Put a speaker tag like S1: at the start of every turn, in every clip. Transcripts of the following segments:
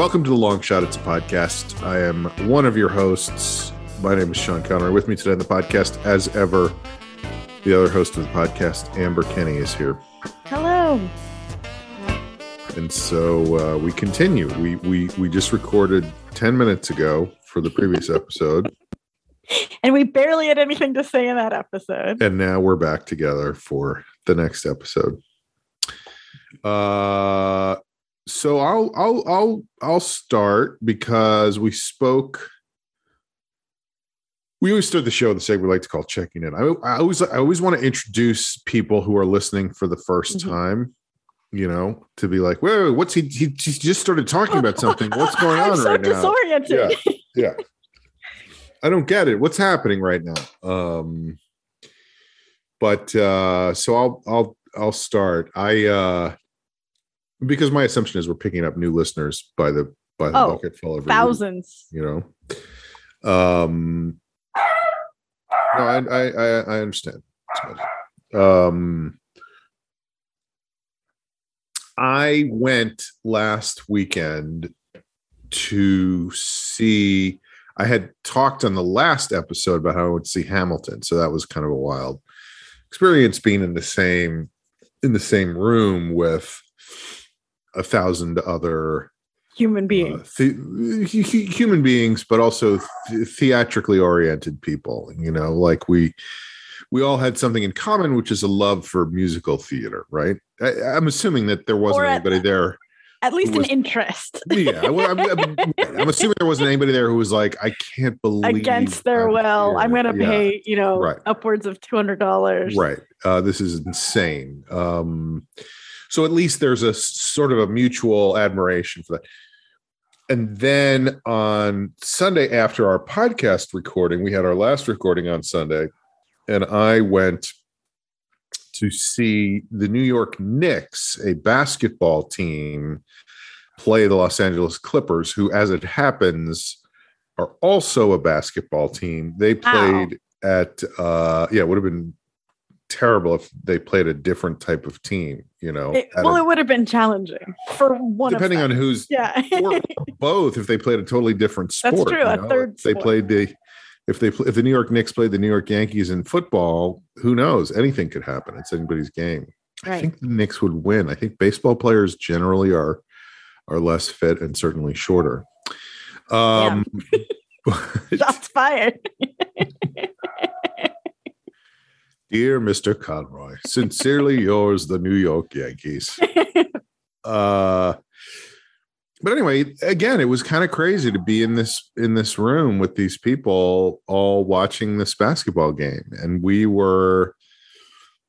S1: welcome to the Long Shot. It's a podcast. I am one of your hosts. My name is Sean Conroy. With me today on the podcast, as ever, the other host of the podcast, Amber Kenny, is here.
S2: Hello.
S1: And so uh, we continue. We we we just recorded ten minutes ago for the previous episode,
S2: And we barely had anything to say in that episode.
S1: and now we're back together for the next episode. Uh, so I'll I'll I'll I'll start because we spoke. We always start the show the segment we like to call checking in. I, I always I always want to introduce people who are listening for the 1st
S2: Mhm.
S1: time. You know, to be like, whoa, what's he, he? He just started talking about something. What's going on
S2: so
S1: right now?
S2: disoriented.
S1: yeah i don't get it what's happening right now um but uh so i'll i'll i'll start i uh because my assumption is we're picking up new listeners by the by the
S2: Oh,
S1: bucket full of
S2: Thousands.
S1: you know um no i i i, I understand um i went last weekend to see i had talked on the last episode about how i would see hamilton so that was kind of a wild experience being in the same in the same room with a thousand other
S2: Human
S1: uh,
S2: beings.
S1: the, hu- hu- human beings, but also th- theatrically oriented people. You know, like we we all had something in common, which is a love for musical theater, right? I, I'm assuming that there wasn't
S2: at-
S1: anybody there.
S2: At least
S1: was-
S2: an interest.
S1: Yeah, well, I'm, I'm, I'm assuming there wasn't anybody there who was like, I can't believe
S2: Against their
S1: I'm
S2: will. I'm going to
S1: Yeah,
S2: pay, you know,
S1: Right.
S2: upwards of $200.
S1: Right. Uh, this is insane. Um, so at least there's a sort of a mutual admiration for that. And then on Sunday after our podcast recording, we had our last recording on Sunday, and I went to see the New York Knicks, a basketball team, play the Los Angeles Clippers, who, as it happens, are also a basketball team. They
S2: Wow.
S1: played at uh yeah, it would have been terrible if they played a different type of team, you know.
S2: It- well,
S1: a-
S2: it would have been challenging for one
S1: depending on who's
S2: Yeah.
S1: or both if they played a totally different sport.
S2: That's true, a
S1: know?
S2: third
S1: If they
S2: sport.
S1: played the if they if the New York Knicks played the New York Yankees in football, who knows? Anything could happen. It's anybody's game. I think the Knicks would win. I think baseball players generally are are less fit and certainly shorter. Um but-
S2: Shots fired.
S1: dear Mr. Conroy, sincerely yours, the New York Yankees. uh but anyway again it was kind of crazy to be in this in this room with these people all watching this basketball game and we were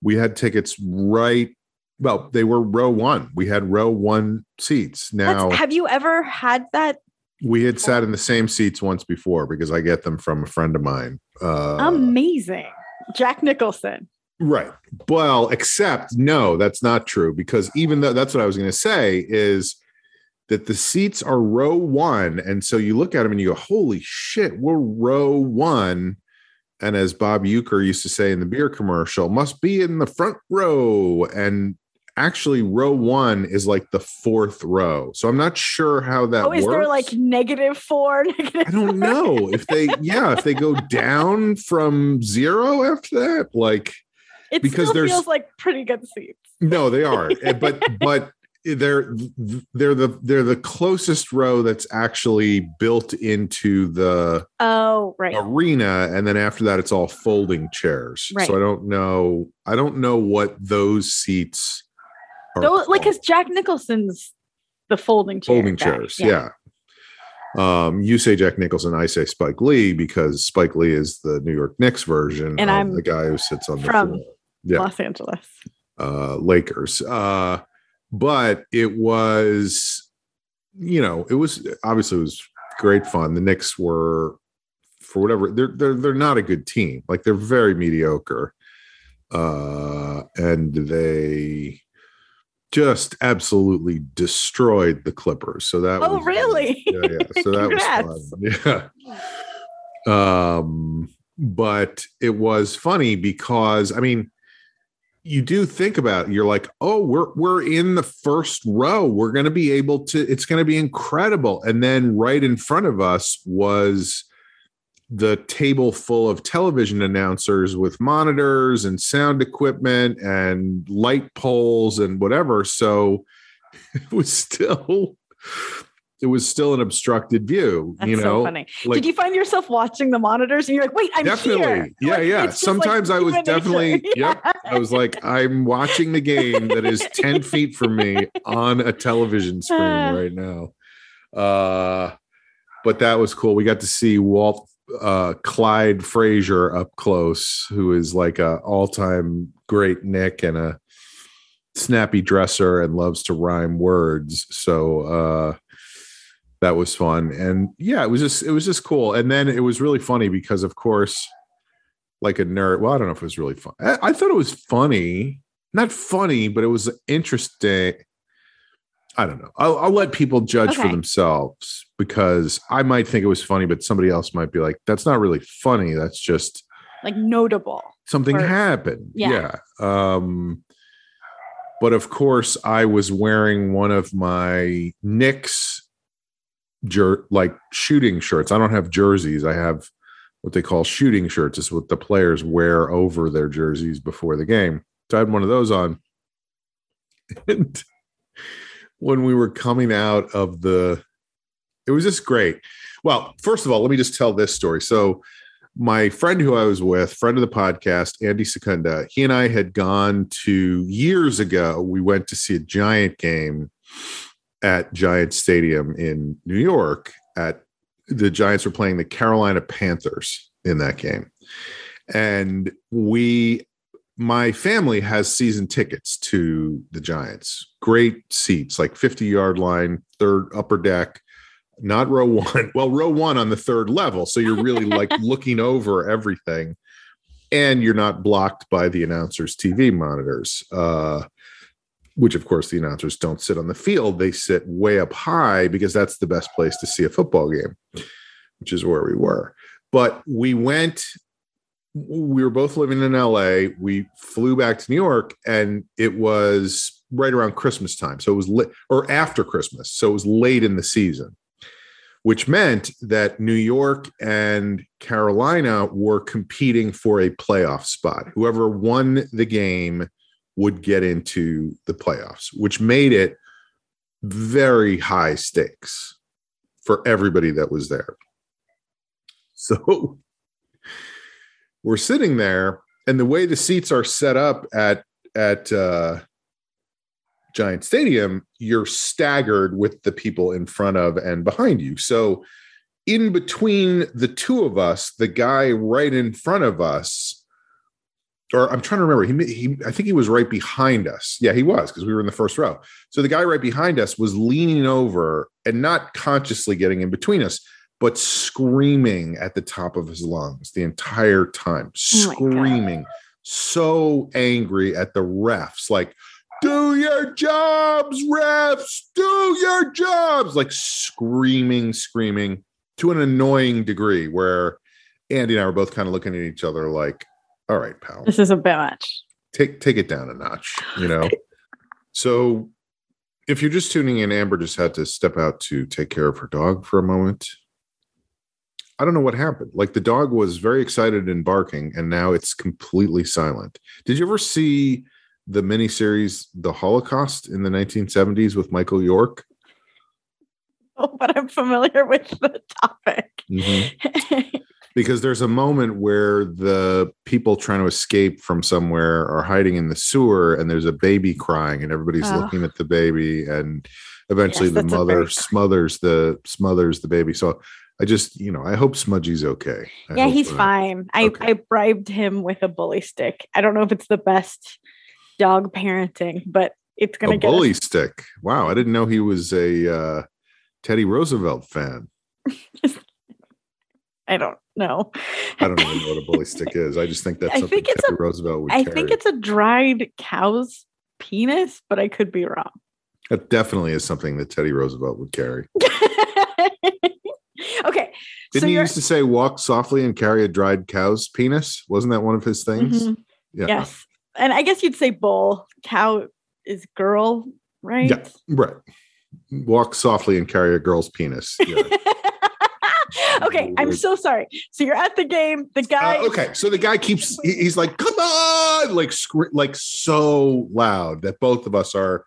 S1: we had tickets right well they were row one we had row one seats now
S2: That's, have you ever had that?
S1: we had sat in the same seats once before because i get them from a friend of mine uh
S2: Amazing. Jack Nicholson.
S1: Right. Well, except no, that's not true because even though that's what I was going to say is that the seats are row one. And so you look at them and you go, holy shit, we're row one. And as Bob Uecker used to say in the beer commercial, must be in the front row. And actually, row one is like the fourth row. So I'm not sure how that
S2: Oh, is
S1: works.
S2: there like negative four? Negative
S1: I don't know if they, yeah, if they go down from zero after that, like,
S2: It
S1: because
S2: still
S1: there's-
S2: feels like pretty good seats.
S1: No, they are. Eh, but but they're they're the they're the closest row that's actually built into the
S2: Oh, right.
S1: arena and then after that it's all folding chairs.
S2: Right.
S1: So I don't know I don't know what those seats.
S2: Those, like, because Jack Nicholson's the folding chair.
S1: folding chairs. Yeah. Um, you say Jack Nicholson, I say Spike Lee because Spike Lee is the New York Knicks version
S2: And
S1: of
S2: I'm
S1: the guy who sits on the
S2: from
S1: floor. Yeah.
S2: Los Angeles.
S1: uh Lakers. Uh but it was you know, it was obviously it was great fun. The Knicks were for whatever they're they're they're not a good team. Like they're very mediocre. Uh and they just absolutely destroyed the Clippers. So that
S2: Oh,
S1: was
S2: really?
S1: Yeah, yeah. So that was fun. Yeah. Um but it was funny because I mean you do think about it. You're like, oh, we're we're in the first row. We're going to be able to. It's going to be incredible. And then right in front of us was the table full of television announcers with monitors and sound equipment and light poles and whatever. So it was still it was still an obstructed view.
S2: That's
S1: you know,
S2: so funny.
S1: like-
S2: Did you find yourself watching the monitors and you're like, wait, I'm
S1: definitely,
S2: here?
S1: yeah,
S2: Like,
S1: yeah.
S2: just like
S1: Sometimes I was definitely,
S2: Yeah.
S1: yep. I was like, I'm watching the game that is 10 feet from me on a television screen right now. Uh, but that was cool. We got to see Walt uh Clyde Frazier up close, who is like a all-time great Knick and a snappy dresser and loves to rhyme words. So uh that was fun. And yeah, it was just it was just cool. And then it was really funny because of course, like a nerd. Well, I don't know if it was really fun. I, I thought it was funny. Not funny, but it was interesting. I don't know. I'll, I'll let people judge for themselves because I might think it was funny, but somebody else might be like, "That's not really funny. That's just
S2: like notable.
S1: something
S2: Or-
S1: happened."
S2: Yeah.
S1: yeah. Um, but of course, I was wearing one of my Knicks jer- like shooting shirts. I don't have jerseys. I have what they call shooting shirts. Is what the players wear over their jerseys before the game. So I had one of those on. And when we were coming out of the, it was just great. Well, first of all, let me just tell this story. So my friend who I was with, friend of the podcast, Andy Secunda, he and I had gone to years ago. We went to see a Giant game at Giant Stadium in New York. At the Giants were playing the Carolina Panthers in that game, and we, my family has season tickets to the Giants. Great seats, like fifty yard line, third upper deck not row one. Well, row one on the third level. So you're really like looking over everything and you're not blocked by the announcers' TV monitors, uh, which of course the announcers don't sit on the field. They sit way up high because that's the best place to see a football game, which is where we were. But we went, we were both living in LA. We flew back to New York and it was right around Christmas time. So it was or after Christmas. So it was late in the season which meant that New York and Carolina were competing for a playoff spot. Whoever won the game would get into the playoffs, which made it very high stakes for everybody that was there. So we're sitting there, and the way the seats are set up at at uh, Giant Stadium, you're staggered with the people in front of and behind you. So, in between the two of us, the guy right in front of us, or I'm trying to remember, he, he I think he was right behind us. Yeah, he was because we were in the first row. So the guy right behind us was leaning over and not consciously getting in between us, but screaming at the top of his lungs the entire time,
S2: Oh
S1: screaming, so angry at the refs, like do your jobs, refs, do your jobs, like screaming, screaming to an annoying degree where Andy and I were both kind of looking at each other like, all right, pal,
S2: This is a bit much.
S1: take take it down a notch, you know. so if you're just tuning in, Amber just had to step out to take care of her dog for a moment. I don't know what happened. Like the dog was very excited and barking, and now it's completely silent. Did you ever see the miniseries The Holocaust in the 1970s with Michael York?
S2: Oh, but I'm familiar with the topic. Mm-hmm.
S1: because there's a moment where the people trying to escape from somewhere are hiding in the sewer and there's a baby crying and everybody's
S2: Oh.
S1: looking at the baby and eventually
S2: Yes,
S1: the mother smothers the smothers the baby so i just you know i hope smudgy's okay I
S2: yeah, he's fine. I,
S1: okay.
S2: I bribed him with a bully stick. I don't know if it's the best dog parenting, but it's gonna
S1: a
S2: get us-
S1: bully stick wow i didn't know he was a uh teddy roosevelt fan
S2: I don't know.
S1: i don't even know what a bully stick is i just think that's
S2: I
S1: something
S2: think it's
S1: teddy
S2: a-
S1: roosevelt would
S2: I
S1: carry.
S2: think it's a dried cow's penis, but I could be wrong.
S1: that definitely is something that teddy roosevelt would carry
S2: okay.
S1: Didn't
S2: so
S1: he used to say walk softly and carry a dried cow's penis? Wasn't that one of his things?
S2: Mhm.
S1: Yeah.
S2: yes. and I guess you'd say bull. Cow is girl, right?
S1: Yeah. Right. Walk softly and carry a girl's penis. Yeah.
S2: okay, I'm so sorry. So you're at the game. The guy.
S1: Uh, okay, so the guy keeps. He's like, "Come on!" Like, like so loud that both of us are.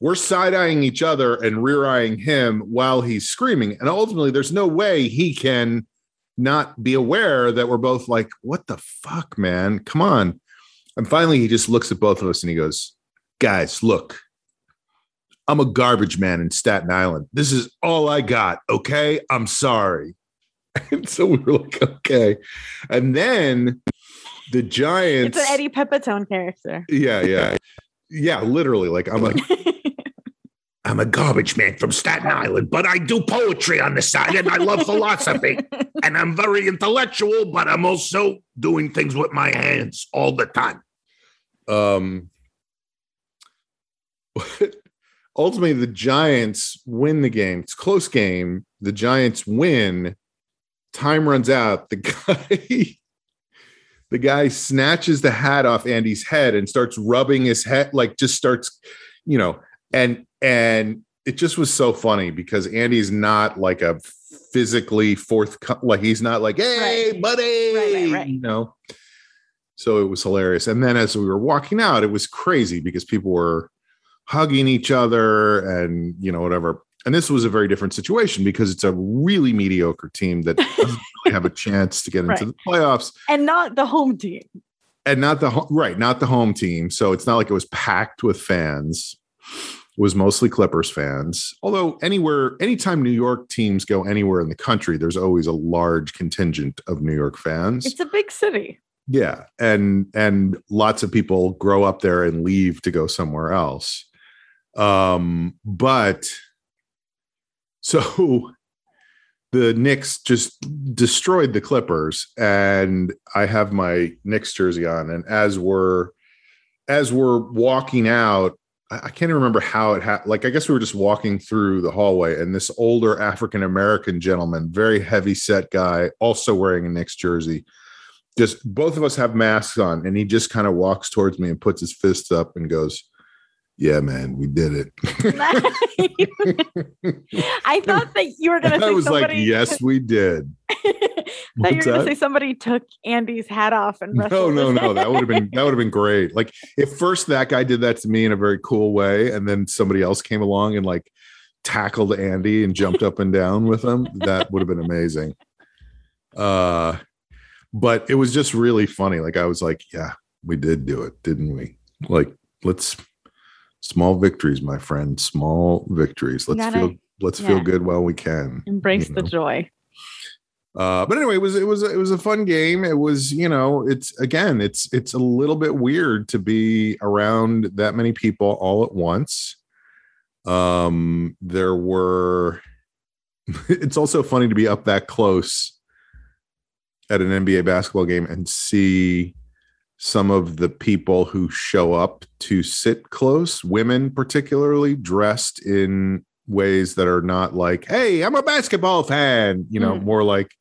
S1: We're side eyeing each other and rear eyeing him while he's screaming, and ultimately, there's no way he can not be aware that we're both like, "What the fuck, man? Come on!" And finally, he just looks at both of us and he goes, "Guys, look." I'm a garbage man in Staten Island. This is all I got. Okay. I'm sorry. And so we were like, okay. And then the Giants.
S2: It's an Eddie Pepitone character.
S1: Yeah, yeah. Yeah, literally. Like I'm like, I'm a garbage man from Staten Island, but I do poetry on the side and I love philosophy. And I'm very intellectual, but I'm also doing things with my hands all the time. Um ultimately the Giants win the game. It's a close game. The Giants win. Time runs out. The guy the guy snatches the hat off Andy's head and starts rubbing his head like just starts, you know, and and it just was so funny because Andy's not like a physically forthcoming like he's not like, hey,
S2: Right.
S1: buddy,
S2: right, right.
S1: you know. So it was hilarious. And then as we were walking out, it was crazy because people were hugging each other and you know whatever and this was a very different situation because it's a really mediocre team that doesn't really have a chance to get into the playoffs.
S2: And not the home team.
S1: and not the right not the home team. So it's not like it was packed with fans. It was mostly clippers fans. Although anywhere anytime new york teams go anywhere in the country there's always a large contingent of new york fans.
S2: It's a big city.
S1: yeah, and and lots of people grow up there and leave to go somewhere else. Um, but so the Knicks just destroyed the Clippers, and I have my Knicks jersey on, and as we're as we're walking out. I can't even remember how it happened. Like, I guess we were just walking through the hallway, and this older African American gentleman, very heavy set guy, also wearing a Knicks jersey, just both of us have masks on and he just kind of walks towards me and puts his fist up and goes yeah man we did it.
S2: I thought that you were going to
S1: i was like yes we did.
S2: Thought you were going to say somebody took Andy's hat off and
S1: no no no that would have been that would have been great. Like if first that guy did that to me in a very cool way and then somebody else came along and like tackled andy and jumped up and down with him. That would have been amazing. Uh but it was just really funny. Like i was like yeah we did do it didn't we? Like let's small victories my friend small victories let's feel let's feel good while we can
S2: Embrace
S1: you
S2: the joy.
S1: uh, but anyway, it was it was it was a fun game. It was you know it's again it's it's a little bit weird to be around that many people all at once. Um, there were. It's also funny to be up that close at an NBA basketball game and see some of the people who show up to sit close, women particularly, dressed in ways that are not like, "Hey, I'm a basketball fan," you know,
S2: Mm.
S1: more like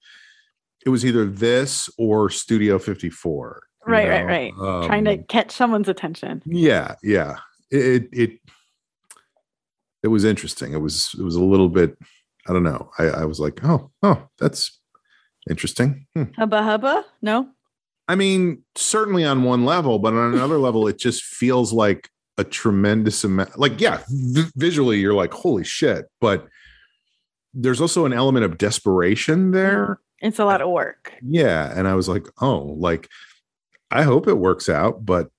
S1: it was either this or Studio 54. you
S2: Right, right,
S1: know?
S2: right.
S1: Um,
S2: Trying to catch someone's attention.
S1: yeah, yeah. It, it it it was interesting. It was it was a little bit. I don't know. I, I was like, oh, oh, that's interesting. Hmm.
S2: Hubba hubba? No?
S1: I mean, certainly on one level, but on another level, it just feels like a tremendous amount. Like, yeah, v- visually, you're like, holy shit. But there's also an element of desperation there.
S2: It's a lot of work.
S1: Yeah. And I was like, oh, like, I hope it works out, but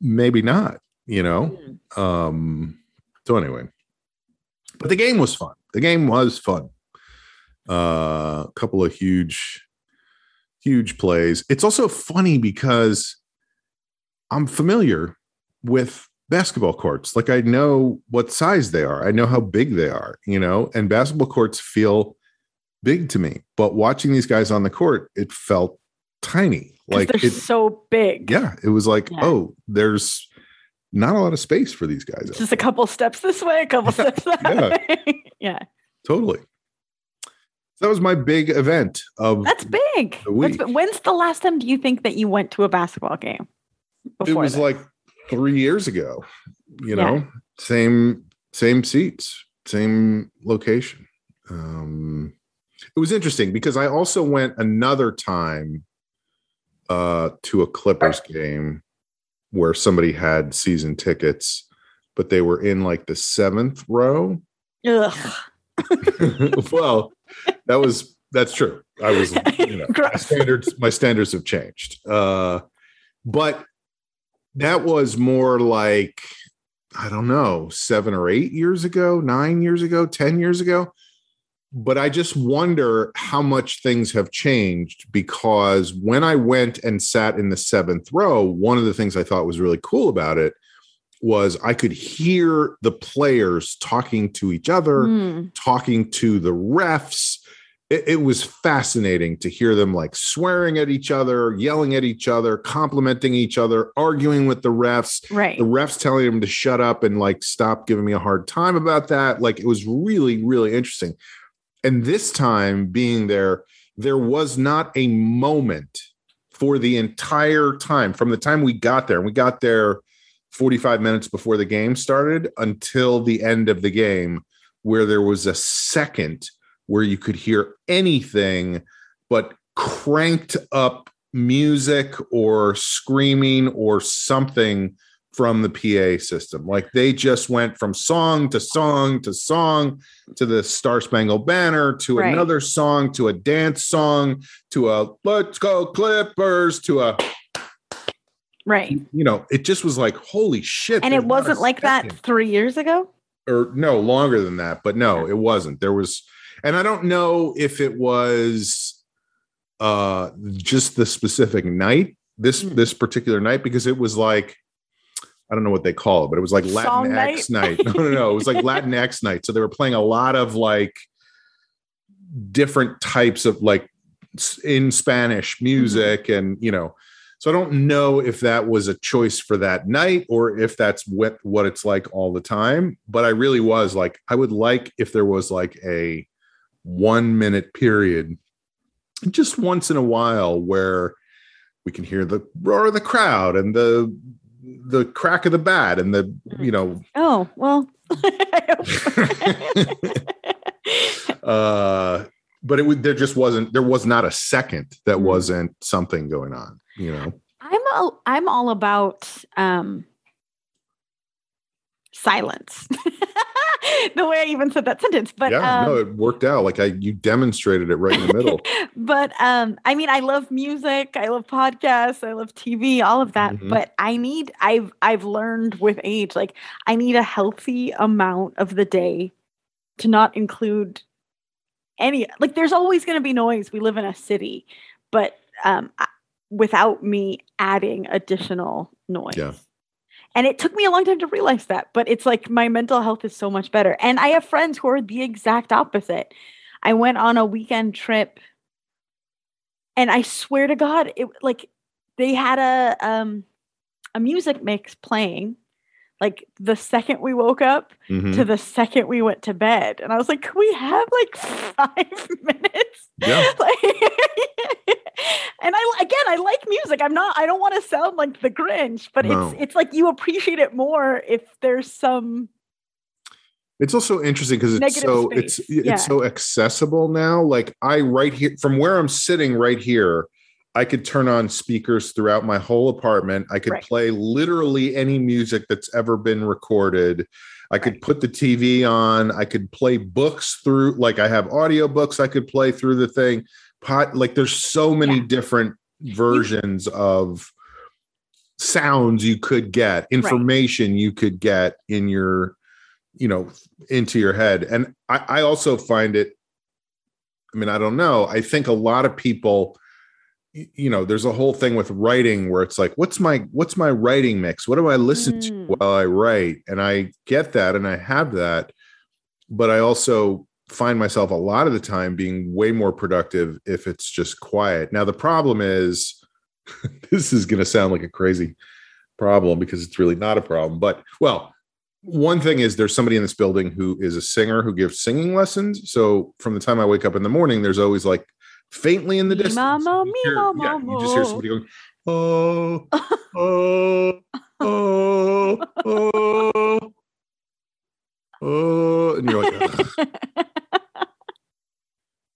S1: maybe not, you know?
S2: Mm.
S1: Um, so anyway, but the game was fun. The game was fun. Uh, a couple of huge, huge plays. It's also funny because I'm familiar with basketball courts. Like I know what size they are. I know how big they are, you know, and basketball courts feel big to me. But watching these guys on the court, it felt tiny. Like
S2: they're
S1: it,
S2: so big.
S1: yeah, it was like,
S2: Yeah.
S1: oh, there's not a lot of space for these guys.
S2: Just a couple steps this way, a couple steps that
S1: Yeah.
S2: way. yeah.
S1: Totally. That was my big event of
S2: That's big.
S1: The week.
S2: bi- when's the last time do you think that you went to a basketball game?
S1: it was
S2: this.
S1: like three years ago you
S2: Yeah.
S1: know same same seats same location um it was interesting because i also went another time uh to a clippers game where somebody had season tickets but they were in like the seventh row
S2: Ugh.
S1: well that was that's true. I was you know my standards my standards have changed. Uh but that was more like i don't know seven or eight years ago nine years ago ten years ago. But i just wonder how much things have changed because when i went and sat in the seventh row one of the things i thought was really cool about it was i could hear the players talking to each other
S2: Hmm.
S1: talking to the refs. It, it was fascinating to hear them like swearing at each other, yelling at each other, complimenting each other, arguing with the refs.
S2: Right.
S1: The refs telling them to shut up and like stop giving me a hard time about that. Like it was really, really interesting. And this time being there, there was not a moment for the entire time from the time we got there. And we got there 45 minutes before the game started until the end of the game where there was a second where you could hear anything but cranked up music or screaming or something from the PA system. Like they just went from song to song to song to the Star Spangled Banner to
S2: Right.
S1: another song to a dance song to a Let's Go Clippers to a
S2: right.
S1: you know, it just was like holy shit.
S2: And it wasn't like that three years ago.
S1: or no longer than that but no it wasn't there was and i don't know if it was uh just the specific night this
S2: Hmm.
S1: this particular night because it was like i don't know what they call it but it was like latin x night no no no it was like latin x night so they were playing a lot of like different types of like in spanish music and you know so I don't know if that was a choice for that night or if that's what what it's like all the time. But I really was like, I would like if there was like a one minute period, just once in a while, where we can hear the roar of the crowd and the the crack of the bat and the you know
S2: Oh, well.
S1: uh but it would there just wasn't there was not a second that
S2: Mm.
S1: wasn't something going on you know
S2: I'm all, I'm all about um silence. the way I even said that sentence, but
S1: yeah
S2: um,
S1: no it worked out like i you demonstrated it right in the middle
S2: but um I mean I love music, I love podcasts, I love TV, all of that,
S1: Mhm.
S2: but I need I've I've learned with age like I need a healthy amount of the day to not include any like there's always going to be noise. We live in a city, but um I- without me adding additional noise.
S1: Yeah.
S2: And it took me a long time to realize that, but it's like my mental health is so much better. And I have friends who are the exact opposite. I went on a weekend trip and I swear to God, it like they had a um a music mix playing like the second we woke up
S1: Mhm.
S2: to the second we went to bed. And I was like, can we have like five minutes?
S1: Yeah.
S2: Like, and I again I like music. I'm not I don't want to sound like the Grinch, but
S1: No.
S2: it's it's like you appreciate it more if there's some
S1: It's also interesting because it's so
S2: space,
S1: it's
S2: yeah.
S1: it's so accessible now. Like I right here from where I'm sitting right here, I could turn on speakers throughout my whole apartment. I could
S2: Right.
S1: play literally any music that's ever been recorded. I could
S2: Right.
S1: put the TV on. I could play books through like I have audiobooks I could play through the thing. Pot like there's so many
S2: Yeah.
S1: different versions of sounds you could get, information you could get in your you know into your head and I, I also find it i mean i don't know i think a lot of people you know there's a whole thing with writing where it's like what's my what's my writing mix what do i listen to
S2: Mm.
S1: while i write and i get that and i have that but i also find myself a lot of the time being way more productive if it's just quiet now the problem is this is going to sound like a crazy problem because it's really not a problem but well one thing is there's somebody in this building who is a singer who gives singing lessons so from the time i wake up in the morning there's always like faintly in the distance.
S2: mama,
S1: you hear-
S2: mama,
S1: yeah, you just hear somebody going, oh, oh, oh, oh, oh, and you're like,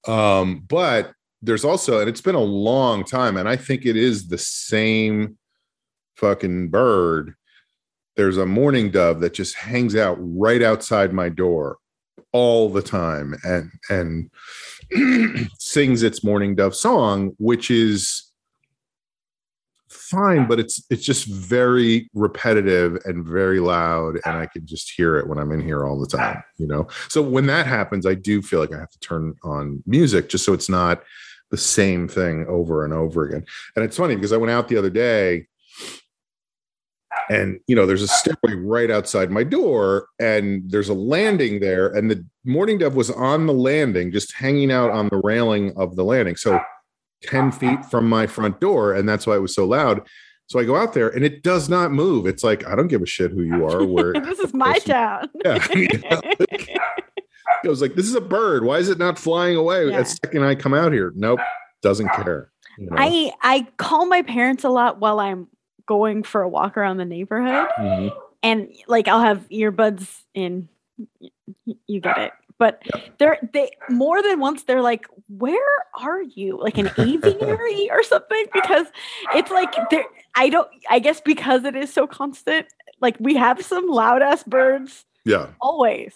S1: um, but there's also, and it's been a long time, and I think it is the same fucking bird. There's a mourning dove that just hangs out right outside my door all the time and and sings its mourning dove song, which is fine, but it's it's just very repetitive and very loud, and I can just hear it when I'm in here all the time, you know. So when that happens, I do feel like I have to turn on music just so it's not the same thing over and over again. And it's funny because I went out the other day and you know there's a stairway right outside my door and there's a landing there and the morning dove was on the landing just hanging out on the railing of the landing so 10 feet from my front door and that's why it was so loud so i go out there and it does not move it's like i don't give a shit who you are where
S2: this is my town.
S1: Yeah, you know, like- I was like, this is a bird. Why is it not flying away?
S2: Yeah.
S1: The second I come out here, nope, doesn't care. you know?
S2: I I call my parents a lot while I'm going for a walk around the neighborhood,
S1: Mhm.
S2: and like I'll have earbuds in. y- y- You get it, but they're they more than once they're like, "Where are you? Like an aviary or something?" Because it's like there. I don't. I guess because it is so constant. Like we have some loud ass birds
S1: Yeah,
S2: always.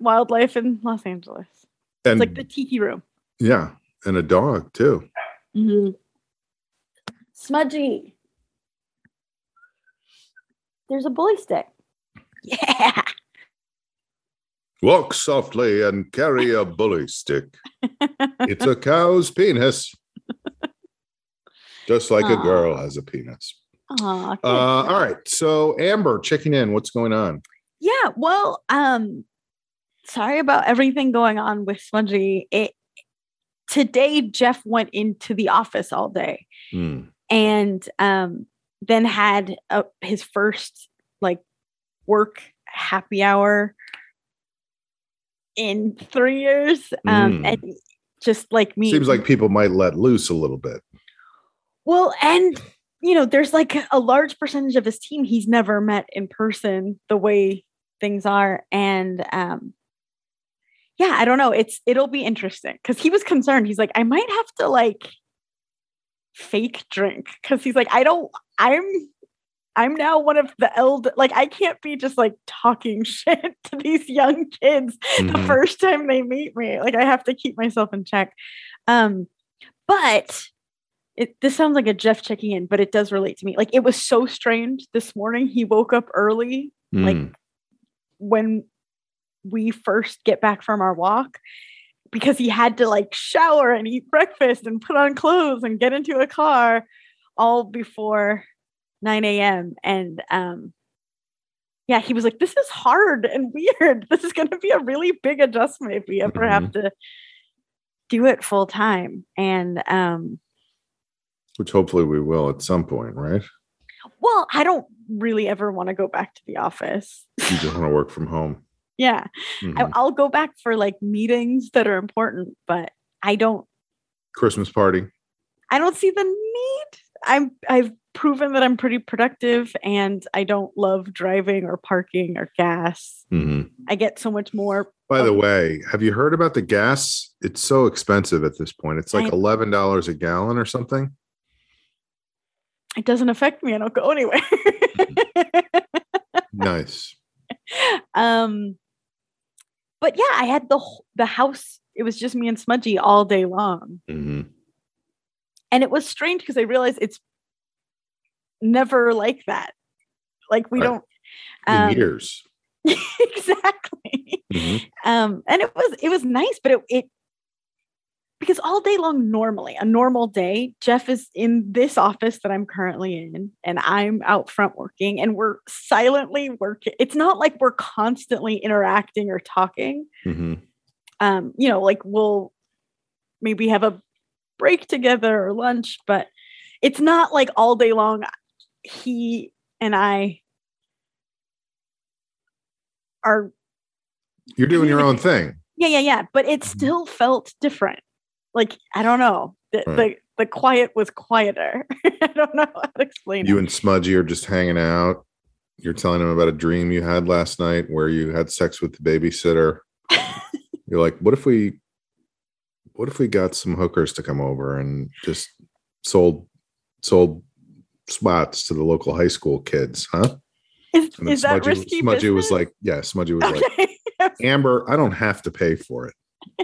S2: Wildlife in Los Angeles. It's
S1: and
S2: like the tiki room.
S1: yeah, and a dog too.
S2: Mm-hmm. Smudgy. There's a bully stick. Yeah.
S1: Walk softly and carry a bully stick. It's a cow's penis, just like a girl has a penis.
S2: Aw, good
S1: Uh, all right, so Amber, checking in. What's going on?
S2: Yeah. Well, um, sorry about everything going on with Smudgy. It today Jeff went into the office all day
S1: Hmm.
S2: and um then had a, his first like work happy hour in three years. Um
S1: Mm.
S2: and just like me
S1: Seems like people might let loose a little bit.
S2: Well, and you know, there's like a large percentage of his team he's never met in person the way things are. And um yeah, I don't know. It's it'll be interesting because he was concerned. He's like, I might have to like fake drink because he's like, I don't I'm I'm now one of the elder like I can't be just like talking shit to these young kids the
S1: Mhm.
S2: first time they meet me. Like I have to keep myself in check. Um, but it this sounds like a Jeff checking in, but it does relate to me. Like it was so strange this morning. He woke up early like
S1: Hmm.
S2: when we first get back from our walk because he had to like shower and eat breakfast and put on clothes and get into a car all before 9 a.m. And um yeah, he was like, This is hard and weird. This is gonna be a really big adjustment if we ever have to do it full time. And um
S1: which hopefully we will at some point, right?
S2: well, I don't really ever want to go back to the office.
S1: You just want to work from home.
S2: yeah.
S1: Mhm.
S2: I, I'll go back for like meetings that are important, but I don't
S1: Christmas party.
S2: I don't see the need. I'm I've proven that I'm pretty productive and I don't love driving or parking or gas.
S1: Mhm.
S2: I get so much more.
S1: By the way, have you heard about the gas? It's so expensive at this point. It's like
S2: I-
S1: eleven dollars a gallon or something.
S2: It doesn't affect me. I don't go anywhere.
S1: Nice.
S2: um but yeah, I had the the house. It was just me and Smudgy all day long.
S1: Mhm.
S2: And it was strange because I realized it's never like that. Like we
S1: Right.
S2: don't
S1: In
S2: um,
S1: years.
S2: exactly.
S1: Mhm.
S2: um and it was it was nice but it, it because all day long normally a normal day jeff is in this office that i'm currently in and i'm out front working and we're silently working it's not like we're constantly interacting or talking
S1: Mhm.
S2: um you know like we'll maybe have a break together or lunch but it's not like all day long he and i are
S1: You're doing your own thing.
S2: yeah, yeah, yeah. But it
S1: Mhm.
S2: still felt different. like I don't know. The
S1: Right.
S2: the, the quiet was quieter. I don't know how to explain it.
S1: You
S2: it.
S1: and Smudgy are just hanging out. You're telling him about a dream you had last night where you had sex with the babysitter. You're like, what if we, what if we got some hookers to come over and just sold, sold spots to the local high school kids, huh?
S2: Is, is that
S1: Smudgy,
S2: risky?
S1: Smudgy was like, yeah, Smudgy was like. Amber, I don't have to pay for it.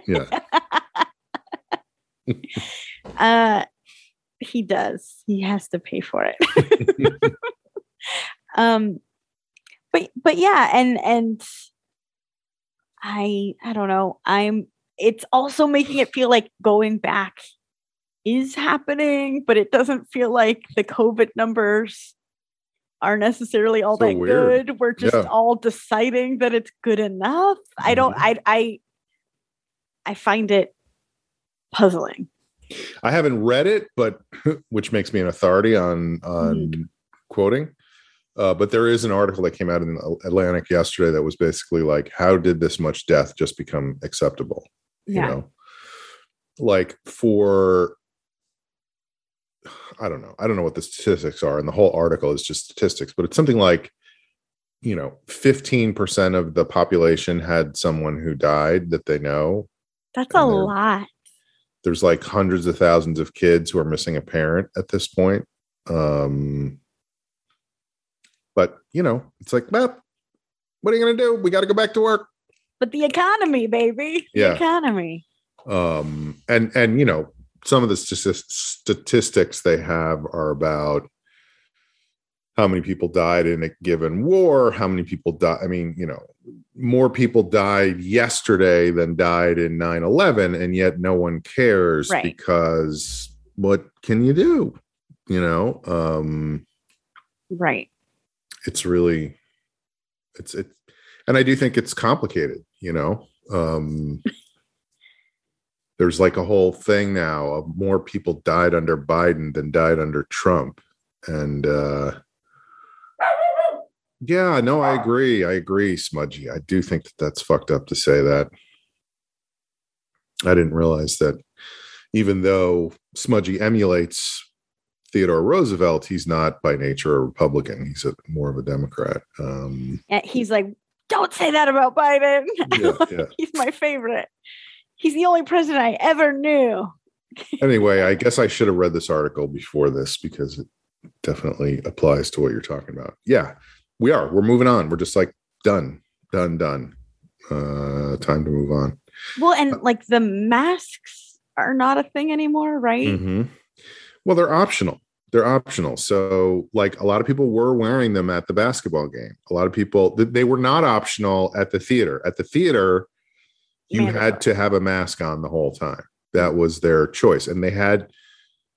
S1: Yeah.
S2: uh, he does. He has to pay for it. um, but but yeah, and and I I don't know. I'm. It's also making it feel like going back is happening, but it doesn't feel like the COVID numbers are necessarily all
S1: So
S2: that
S1: weird.
S2: good. We're just
S1: Yeah.
S2: all deciding that it's good enough. I don't.
S1: Mhm.
S2: I I I find it puzzling.
S1: I haven't read it, but which makes me an authority on on
S2: Mm-hmm.
S1: quoting. Uh, but there is an article that came out in the Atlantic yesterday that was basically like, how did this much death just become acceptable? You know, like for I don't know, I don't know what the statistics are, and the whole article is just statistics, but it's something like you know, 15% of the population had someone who died that they know
S2: That's a lot.
S1: there's like hundreds of thousands of kids who are missing a parent at this point. Um, but you know, it's like, well, what are you gonna do? We got to go back to work.
S2: But the economy, baby.
S1: Yeah.
S2: The economy.
S1: Um, and and you know, some of the statistics they have are about how many people died in a given war, how many people died. I mean, you know, more people died yesterday than died in 9 11, and yet no one cares
S2: Right.
S1: because what can you do? You know, um,
S2: Right.
S1: it's really, it's, it, and I do think it's complicated, you know. Um, there's like a whole thing now of more people died under Biden than died under Trump. And, uh, yeah, no, I agree. I agree, Smudgy. I do think that that's fucked up to say that. I didn't realize that even though Smudgy emulates Theodore Roosevelt, he's not by nature a Republican. He's a, more of a Democrat. Um,
S2: he's like, don't say that about Biden.
S1: yeah, yeah.
S2: he's my favorite. He's the only president I ever knew.
S1: Anyway, I guess I should have read this article before this because it definitely applies to what you're talking about. Yeah, we are. We're moving on. We're just like done, done, done. Uh, time to move on.
S2: Well, and like the masks are not a thing anymore, right?
S1: Mhm. Well, they're optional. They're optional. So, like a lot of people were wearing them at the basketball game. A lot of people they were not optional at the theater. At the theater, you had to have a mask on the whole time. That was their choice, and they had.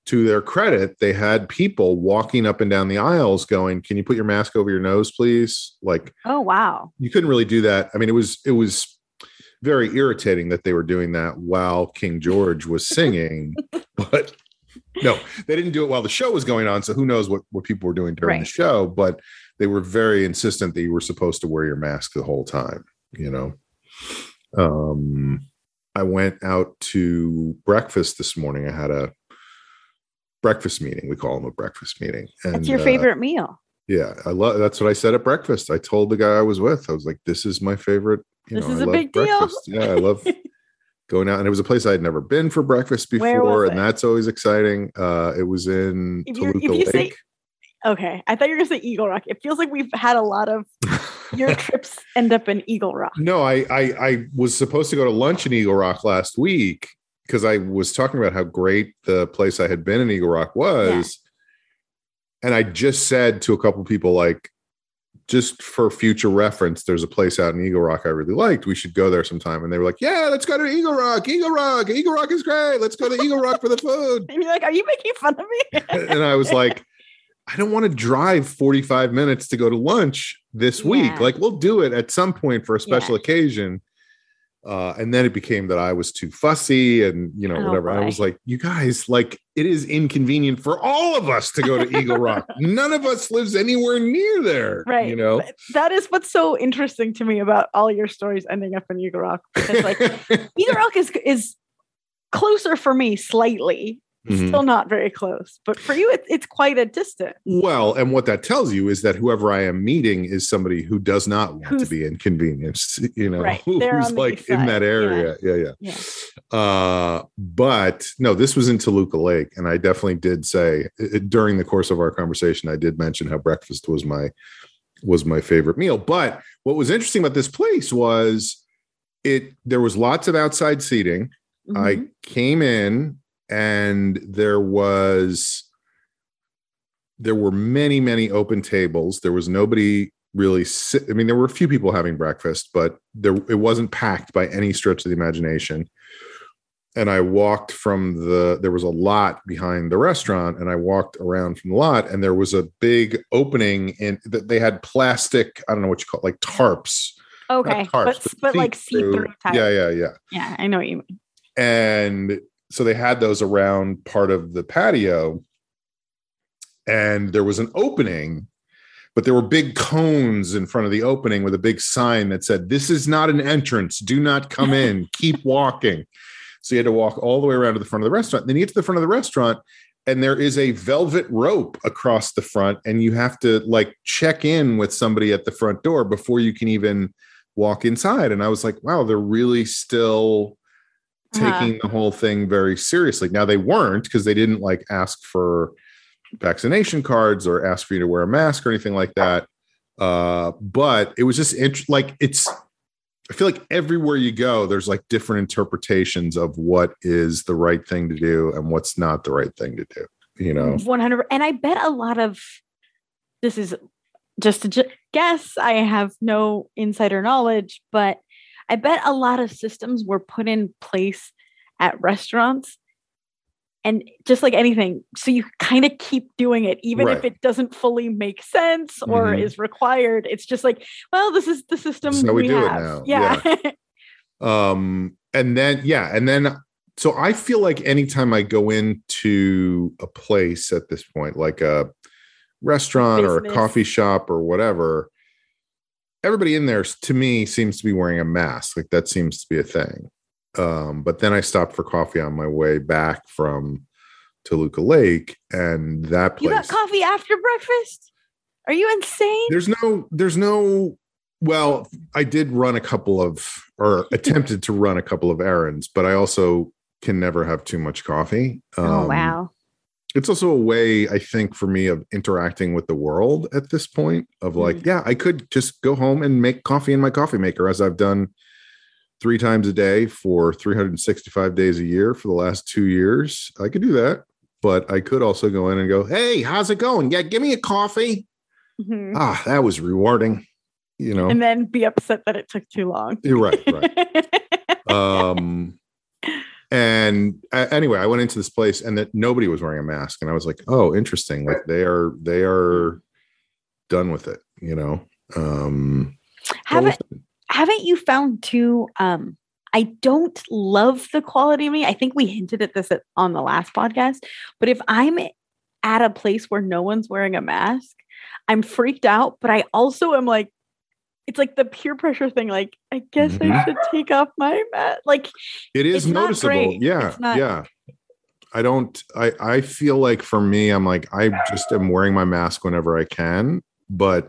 S1: To their credit, they had people walking up and down the aisles going, "Can you put your mask over your nose, please?" Like
S2: Oh wow.
S1: you couldn't really do that. I mean, it was it was very irritating that they were doing that while King George was singing, but no, they didn't do it while the show was going on. So who knows what what people were doing during the show? But they were very insistent that you were supposed to wear your mask the whole time. You know. Um, I went out to breakfast this morning. I had a breakfast meeting. We call them a breakfast meeting. And,
S2: That's your
S1: uh,
S2: favorite meal.
S1: yeah, I love. That's what I said at breakfast. I told the guy I was with. I was like, "This is my favorite." You
S2: This
S1: know,
S2: is
S1: I
S2: a big deal.
S1: breakfast. Yeah, I love going out, and it was a place I had never been for breakfast before, and
S2: it?
S1: that's always exciting. Uh, it was in
S2: If
S1: Toluca
S2: you say-
S1: Lake.
S2: Okay. I thought you were gonna say Eagle Rock. It feels like we've had a lot of your trips end up in Eagle Rock.
S1: no, I, I I was supposed to go to lunch in Eagle Rock last week because I was talking about how great the place I had been in Eagle Rock was, and I just said to a couple people like, just for future reference, there's a place out in Eagle Rock I really liked. We should go there sometime. And they were like, Yeah, let's go to Eagle Rock. Eagle Rock. Eagle Rock is great. Let's go to Eagle Rock for the food.
S2: And you're like, are you making fun of me?
S1: and I was like, I don't want to drive 45 minutes to go to lunch this week. Like, we'll do it at some point for a special
S2: Yeah.
S1: occasion. Uh, and then it became that I was too fussy and, you know,
S2: Oh,
S1: whatever. I was like, you guys, like, it is inconvenient for all of us to go to Eagle Rock. None of us lives anywhere near there.
S2: Right.
S1: You know?
S2: That is what's so interesting to me about all your stories ending up in Eagle Rock. Because like Eagle Rock is is closer for me slightly.
S1: Mhm.
S2: Still not very close, but for you, it, it's quite a distance.
S1: Well, and what that tells you is that whoever I am meeting is somebody who does not want to be inconvenienced, you know,
S2: Right,
S1: who's
S2: on the
S1: like in that area. Yeah, yeah.
S2: Yeah.
S1: Uh, but no, this was in Toluca Lake, and I definitely did say uh, during the course of our conversation, I did mention how breakfast was my was my favorite meal. But what was interesting about this place was it there was lots of outside seating. I
S2: Mhm.
S1: came in and there was there were many many open tables. There was nobody really sit, i mean there were a few people having breakfast but there it wasn't packed by any stretch of the imagination. And i walked from the there was a lot behind the restaurant and i walked around from the lot and there was a big opening in that they had plastic i don't know what you call it like tarps.
S2: Okay,
S1: tarps,
S2: but but like see through type.
S1: yeah yeah yeah.
S2: Yeah, I know what you mean.
S1: and so they had those around part of the patio and there was an opening but there were big cones in front of the opening with a big sign that said this is not an entrance. Do not come in. Keep walking. So you had to walk all the way around to the front of the restaurant. Then you get to the front of the restaurant and there is a velvet rope across the front and you have to like check in with somebody at the front door before you can even walk inside. And i was like wow they're really still
S2: Uh-huh.
S1: taking the whole thing very seriously. Now they weren't because they didn't like ask for vaccination cards or ask for you to wear a mask or anything like that. Uh, but it was just int- like it's. I feel like everywhere you go, there's like different interpretations of what is the right thing to do and what's not the right thing to do. You know,
S2: 100 and i bet a lot of this is just a guess i have no insider knowledge but i bet a lot of systems were put in place at restaurants and just like anything so you kind of keep doing it even if it doesn't fully make sense or
S1: Mhm.
S2: is required. It's just like well this is the system
S1: how we
S2: we,
S1: do it
S2: have.
S1: now.
S2: yeah,
S1: um and then yeah and then so i feel like anytime i go into a place at this point like a restaurant or a coffee shop or whatever everybody in there to me seems to be wearing a mask. Like that seems to be a thing. Um but then i stopped for coffee on my way back from toluca lake and that place.
S2: you got coffee after breakfast? Are you insane?
S1: There's no there's no well i did run a couple of or attempted to run a couple of errands but i also can never have too much coffee.
S2: Oh
S1: Um,
S2: wow
S1: it's also a way i think for me of interacting with the world at this point of like
S2: Mm.
S1: yeah i could just go home and make coffee in my coffee maker as i've done three times a day for 365 days a year for the last two years i could do that but i could also go in and go hey how's it going yeah give me a coffee
S2: Mhm.
S1: ah that was rewarding you know
S2: and then be upset that it took too long.
S1: you're right right um and a- anyway i went into this place and that nobody was wearing a mask and i was like oh interesting like they are they are done with it you know um
S2: haven't haven't you found too? Um, I don't love the quality of me. I think we hinted at this at, on the last podcast, but if I'm at a place where no one's wearing a mask, I'm freaked out. But I also am like, it's like the peer pressure thing. Like, I guess I
S1: Mhm.
S2: should take off my mask. Like,
S1: it is noticeable yeah
S2: not-
S1: yeah i don't i i feel like for me i'm like i just am wearing my mask whenever i can but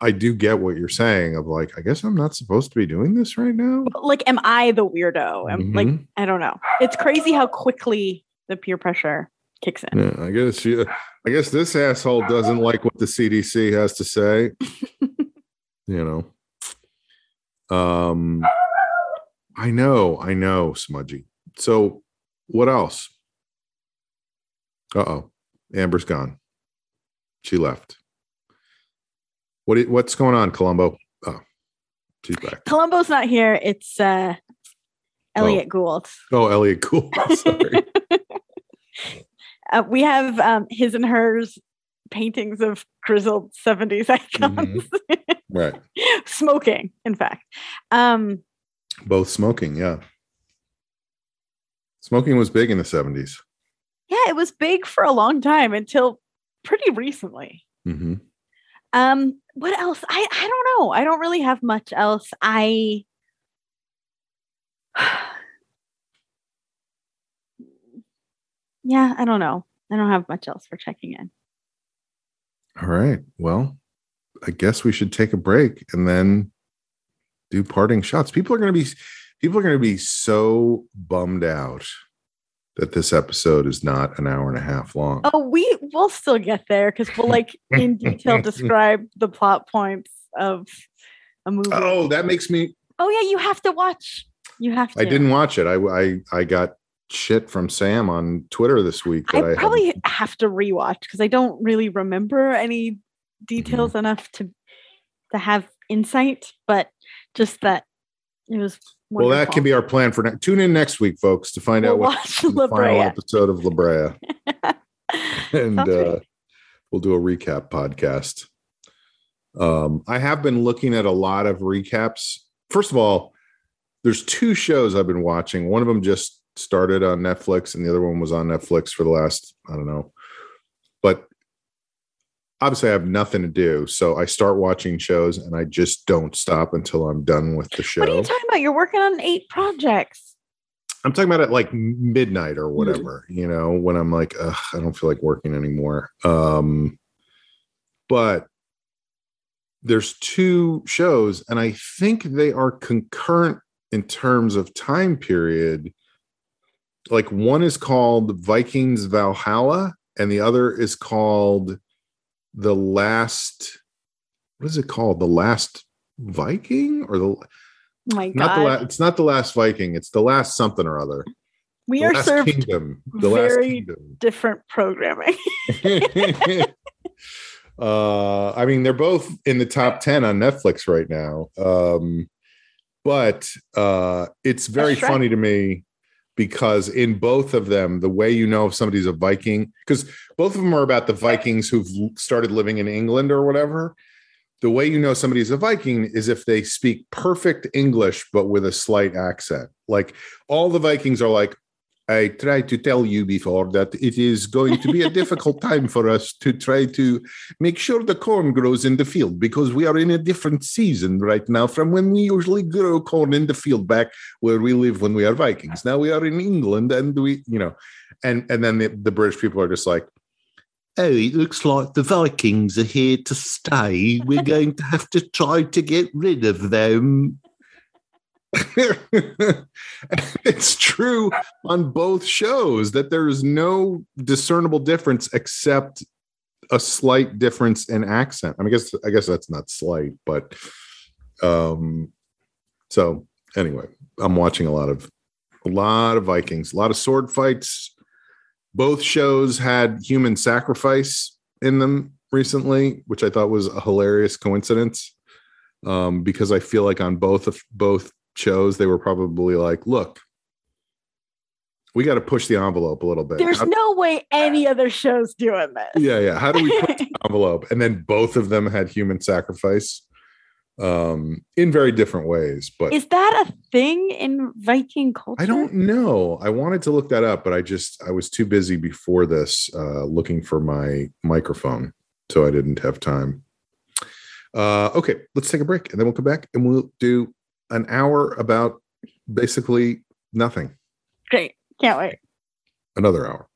S1: i do get what you're saying of like i guess i'm not supposed to be doing this right now
S2: like, am I the weirdo? I'm like,
S1: Mhm.
S2: I don't know. It's crazy how quickly the peer pressure kicks in.
S1: Yeah, I guess you. I guess this asshole doesn't like what the CDC has to say. you know. Um. I know. I know, Smudgy. So, what else? Uh oh, Amber's gone. She left. What? What's going on, Columbo? Oh, she's back.
S2: Columbo's not here. It's uh, Elliott Gould.
S1: Oh, Elliott, cool. Sorry.
S2: Uh, we have um, his and hers paintings of grizzled 70s icons
S1: right.
S2: smoking in fact um
S1: Both smoking. Yeah. Smoking was big in the seventies.
S2: yeah it was big for a long time until pretty recently
S1: Mm-hmm.
S2: um what else i i don't know i don't really have much else i yeah, I don't know. I don't have much else for checking in.
S1: All right. Well, I guess we should take a break and then do parting shots. People are going to be people are going to be so bummed out that this episode is not an hour and a half long.
S2: Oh, we will still get there because we'll like in detail describe the plot points of a movie.
S1: Oh, that makes me.
S2: Oh yeah, you have to watch. You have to.
S1: I didn't watch it. I I I got shit from Sam on Twitter this week.
S2: I,
S1: That I,
S2: probably
S1: haven't-
S2: have to rewatch because I don't really remember any details
S1: Mm-hmm.
S2: enough to to have insight, but just that it was.
S1: well, that can be our plan for next. Tune in next week, folks, to find out
S2: We'll
S1: what
S2: watch
S1: the final episode of La Brea, and uh, we'll do a recap podcast. Um, I have been looking at a lot of recaps. First of all, there's two shows I've been watching. One of them just started on Netflix, and the other one was on Netflix for the last I don't know. But obviously, I have nothing to do, so I start watching shows, and I just don't stop until I'm done with the show.
S2: What are you talking about? You're working on eight projects.
S1: I'm talking about at like midnight or whatever, you know, when I'm like, Ugh, I don't feel like working anymore. Um, but there's two shows, and I think they are concurrent in terms of time period. Like one is called Vikings Valhalla, and the other is called The Last. What is it called? The Last Viking or the
S2: Oh my
S1: not
S2: god,
S1: the last it's not the last viking it's the last something or other
S2: we
S1: the
S2: are served
S1: kingdom the
S2: very-
S1: last
S2: different programming.
S1: uh i mean they're both in the top 10 on netflix right now um but uh it's very funny to me because in both of them the way you know if somebody's a viking because both of them are about the vikings who've started living in england or whatever the way you know somebody's a Viking is if they speak perfect English but with a slight accent. Like all the Vikings are like, I tried to tell you before that it is going to be a difficult time for us to try to make sure the corn grows in the field because we are in a different season right now from when we usually grow corn in the field back where we live when we are Vikings. Now we are in England and we, you know, and and then the, the British people are just like, oh, it looks like the Vikings are here to stay. We're going to have to try to get rid of them. it's true on both shows that there is no discernible difference except a slight difference in accent. I mean, I guess I guess that's not slight, but um so anyway, I'm watching a lot of a lot of Vikings, a lot of sword fights, both shows had human sacrifice in them recently, which I thought was a hilarious coincidence. Um, because I feel like on both of both shows, they were probably like, look, we got to push the envelope a little bit.
S2: There's
S1: How-
S2: no way any other show's doing this.
S1: yeah, yeah. How do we push the envelope? And then both of them had human sacrifice um in very different ways. But
S2: Is that a thing in Viking culture?
S1: I don't know. I wanted to look that up, but I just I was too busy before this uh, looking for my microphone, so I didn't have time. Uh, okay, let's take a break, and then we'll come back and we'll do an hour about basically nothing.
S2: Great. Can't wait.
S1: Another hour.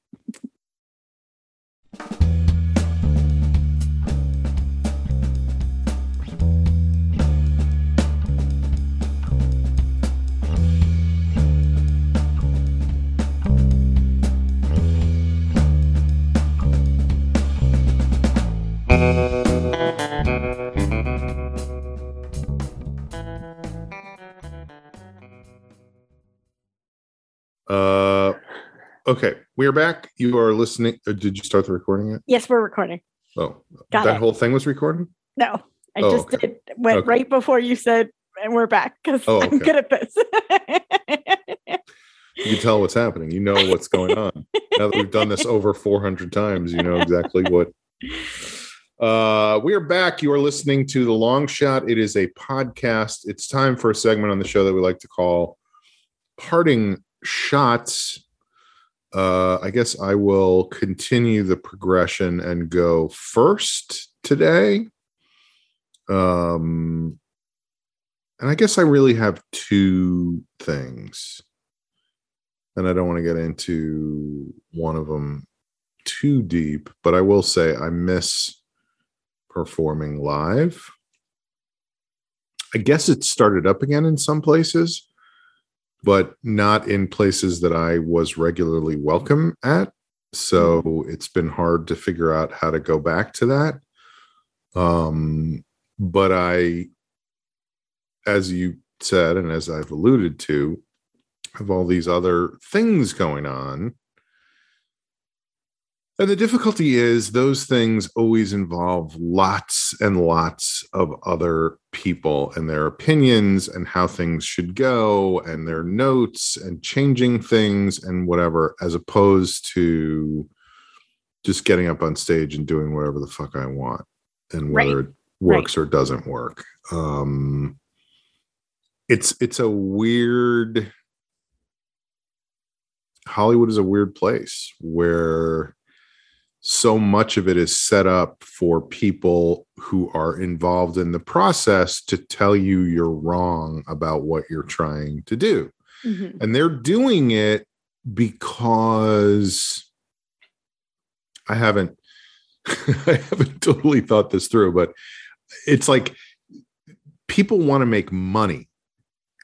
S1: Uh, okay, we are back. You are listening. uh, Did you start the recording yet?
S2: Yes, we're recording.
S1: Oh,
S2: Got
S1: that
S2: it.
S1: whole thing was recording.
S2: No, I
S1: Oh,
S2: just
S1: okay.
S2: did went
S1: Okay.
S2: right before you said, and we're back because
S1: Oh,
S2: I'm
S1: okay.
S2: good at this.
S1: You can tell what's happening. You know what's going on. now that we've done this over 400 times, you know exactly what. Uh, we are back. You are listening to The Long Shot. It is a podcast. It's time for a segment on the show that we like to call Parting Shots. Uh, I guess I will continue the progression and go first today. Um, and I guess I really have two things. and I don't want to get into one of them too deep, but I will say I miss performing live. I guess it started up again in some places, but not in places that I was regularly welcome at. So it's been hard to figure out how to go back to that. Um, but I, as you said, and as I've alluded to, have all these other things going on and the difficulty is those things always involve lots and lots of other people and their opinions and how things should go and their notes and changing things and whatever, as opposed to just getting up on stage and doing whatever the fuck I want and whether right. it works right. or doesn't work. Um, it's it's a weird Hollywood is a weird place where so much of it is set up for people who are involved in the process to tell you you're wrong about what you're trying to do. Mm-hmm. And they're doing it because I haven't I haven't totally thought this through, but it's like people want to make money.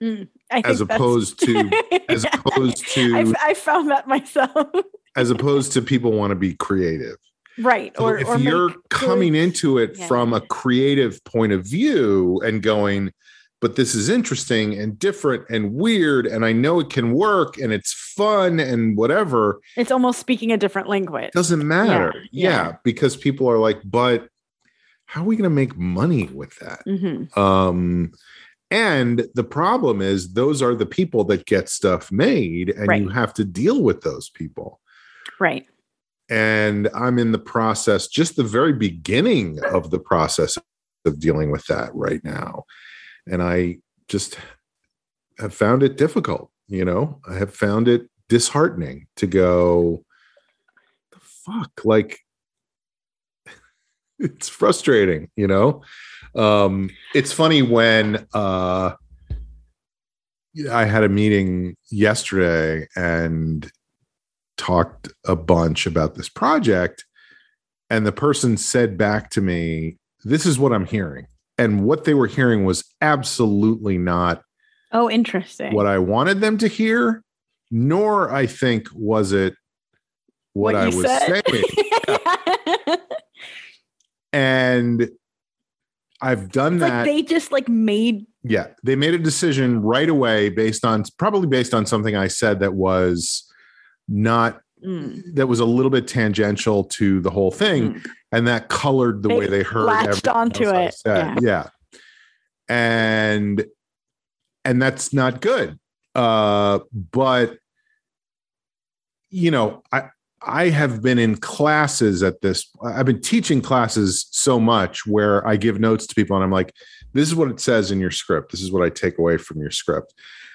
S1: Mm, as opposed to as opposed to
S2: I've, I found that myself
S1: as opposed to people want to be creative.
S2: Right.
S1: So or if or you're coming into it yeah. from a creative point of view and going, but this is interesting and different and weird, and I know it can work and it's fun and whatever.
S2: It's almost speaking a different language.
S1: Doesn't matter. Yeah. yeah, yeah because people are like, but how are we going to make money with that? Mm-hmm. Um, and the problem is, those are the people that get stuff made, and right. you have to deal with those people.
S2: Right.
S1: And I'm in the process, just the very beginning of the process of dealing with that right now. And I just have found it difficult. You know, I have found it disheartening to go, the fuck? Like, it's frustrating, you know? Um, it's funny when uh, I had a meeting yesterday and talked a bunch about this project and the person said back to me this is what i'm hearing. And what they were hearing was absolutely not
S2: oh interesting.
S1: what i wanted them to hear nor i think was it what, what i was said. saying. And i've done
S2: it's
S1: that
S2: like they just like made
S1: yeah they made a decision right away based on probably based on something i said that was not mm. that was a little bit tangential to the whole thing mm. and that colored the they way they heard
S2: latched onto it
S1: yeah. yeah and and that's not good uh but you know i I have been in classes at this. I've been teaching classes so much where I give notes to people and I'm like, this is what it says in your script. This is what I take away from your script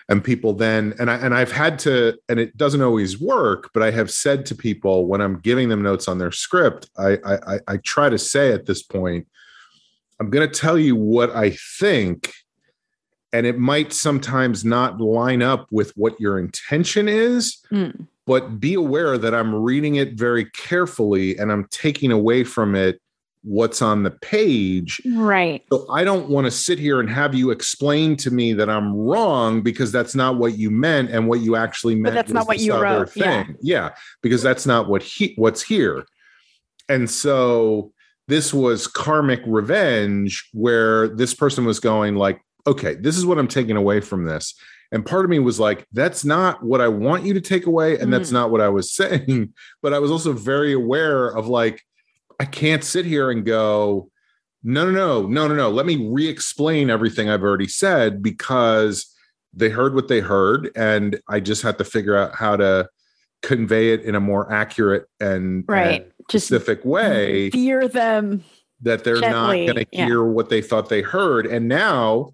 S1: and people then and I and I've had to and it doesn't always work, but I have said to people when I'm giving them notes on their script, I I, I try to say at this point, I'm going to tell you what I think, and it might sometimes not line up with what your intention is. Mm. But be aware that I'm reading it very carefully and I'm taking away from it what's on the page.
S2: Right.
S1: So I don't want to sit here and have you explain to me that I'm wrong because that's not what you meant and what you actually meant.
S2: But that's not what you wrote. Thing. Yeah.
S1: yeah, because that's not what he what's here. And so this was karmic revenge where this person was going like, okay, this is what I'm taking away from this. And part of me was like, that's not what I want you to take away. And mm. that's not what I was saying. But I was also very aware of like, I can't sit here and go, no, no, no, no, no, no. Let me re explain everything I've already said because they heard what they heard. And I just had to figure out how to convey it in a more accurate and,
S2: right.
S1: And specific way.
S2: Fear them
S1: that they're gently. not going to hear yeah. what they thought they heard. And now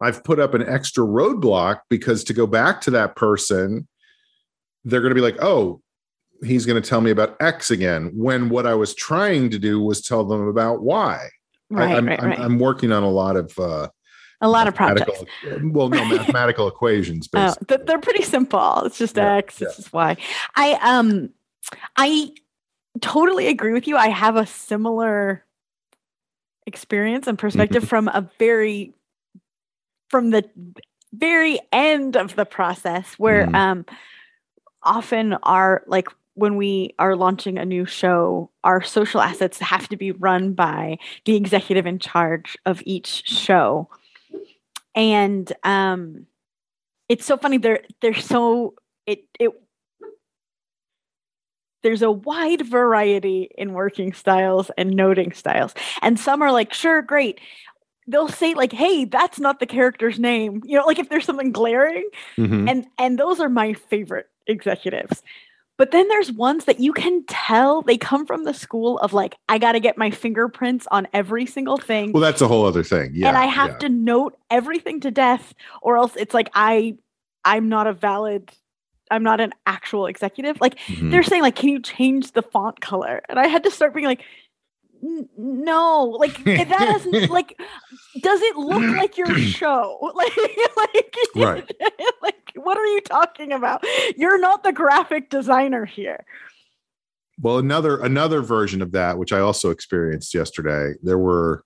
S1: I've put up an extra roadblock because to go back to that person, they're going to be like, oh, he's going to tell me about X again. When what I was trying to do was tell them about Y.
S2: Right,
S1: I, am
S2: right, right.
S1: I'm, I'm, working on a lot of uh,
S2: A lot of projects.
S1: Well, no mathematical equations.
S2: Oh,
S1: Basically.
S2: th- they're pretty simple. It's just
S1: Yeah,
S2: X,
S1: yeah.
S2: it's just Y. I um I totally agree with you. I have a similar experience and perspective from a very from the very end of the process where
S1: Mhm.
S2: um often our like when we are launching a new show our social assets have to be run by the executive in charge of each show. And um it's so funny they're they're so it it there's a wide variety in working styles and noting styles. And some are like sure great. They'll say like hey that's not the character's name. You know like if there's something glaring.
S1: Mhm.
S2: and and those are my favorite executives but then there's ones that you can tell they come from the school of like i got to get my fingerprints on every single thing
S1: well, that's a whole other thing. Yeah,
S2: and i have
S1: yeah.
S2: to note everything to death or else it's like i i'm not a valid i'm not an actual executive like
S1: Mhm.
S2: they're saying like can you change the font color and i had to start being like "N- no like that doesn't like does it look like your show like like
S1: Right.
S2: like what are you talking about you're not the graphic designer here
S1: Well, another another version of that, which I also experienced yesterday, there were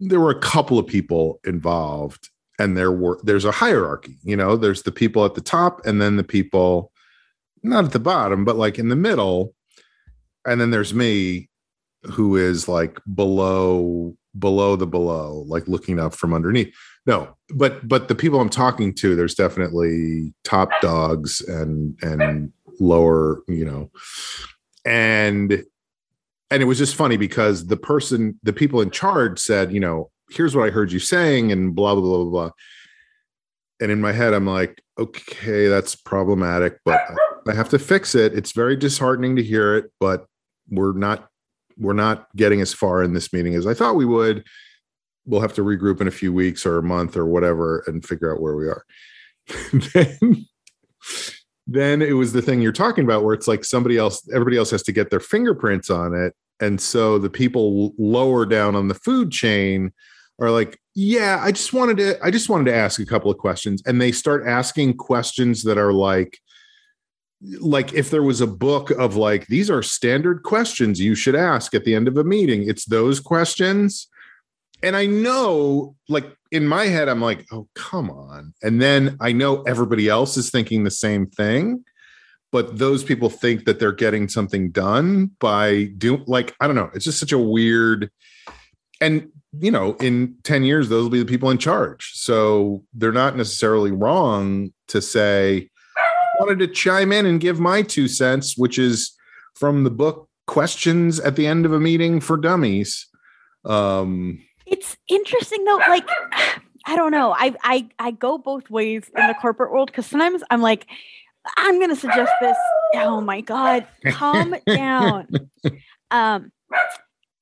S1: there were a couple of people involved, and there were there's a hierarchy. You know, there's the people at the top, and then the people not at the bottom, but like in the middle, and then there's me, who is like below below the below, like looking up from underneath. No, but but the people I'm talking to, there's definitely top dogs and and lower, you know, and and it was just funny because the person the people in charge said you know here's what i heard you saying and blah blah blah blah blah. And in my head i'm like okay that's problematic but i have to fix it. It's very disheartening to hear it but we're not we're not getting as far in this meeting as i thought we would. We'll have to regroup in a few weeks or a month or whatever and figure out where we are. Then then it was the thing you're talking about where it's like somebody else everybody else has to get their fingerprints on it. And so the people lower down on the food chain are like yeah i just wanted to i just wanted to ask a couple of questions. And they start asking questions that are like like if there was a book of like these are standard questions you should ask at the end of a meeting. It's those questions. And i know like in my head i'm like oh come on. And then i know everybody else is thinking the same thing but those people think that they're getting something done by doing like i don't know. It's just such a weird and you know in 10 years those will be the people in charge. So they're not necessarily wrong to say wanted to chime in and give my two cents which is from the book questions at the end of a meeting for dummies. Um
S2: it's interesting though like i don't know. I i, I go both ways in the corporate world because sometimes i'm like i'm gonna suggest this. Oh my god calm down. Um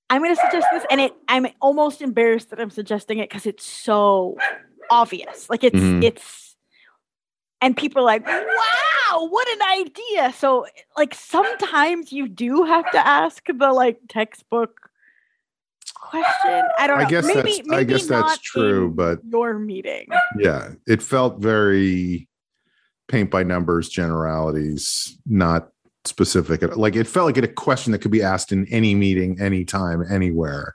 S2: i'm gonna suggest this and it i'm almost embarrassed that i'm suggesting it because it's so obvious. Like it's
S1: Mhm.
S2: it's and people are like wow what an idea. So like sometimes you do have to ask the like textbook question. I don't
S1: I
S2: know.
S1: guess
S2: maybe,
S1: that's- I
S2: maybe
S1: guess that's true, but-
S2: your meeting.
S1: Yeah it felt very paint by numbers generalities not specific like it felt like a question that could be asked in any meeting anytime anywhere.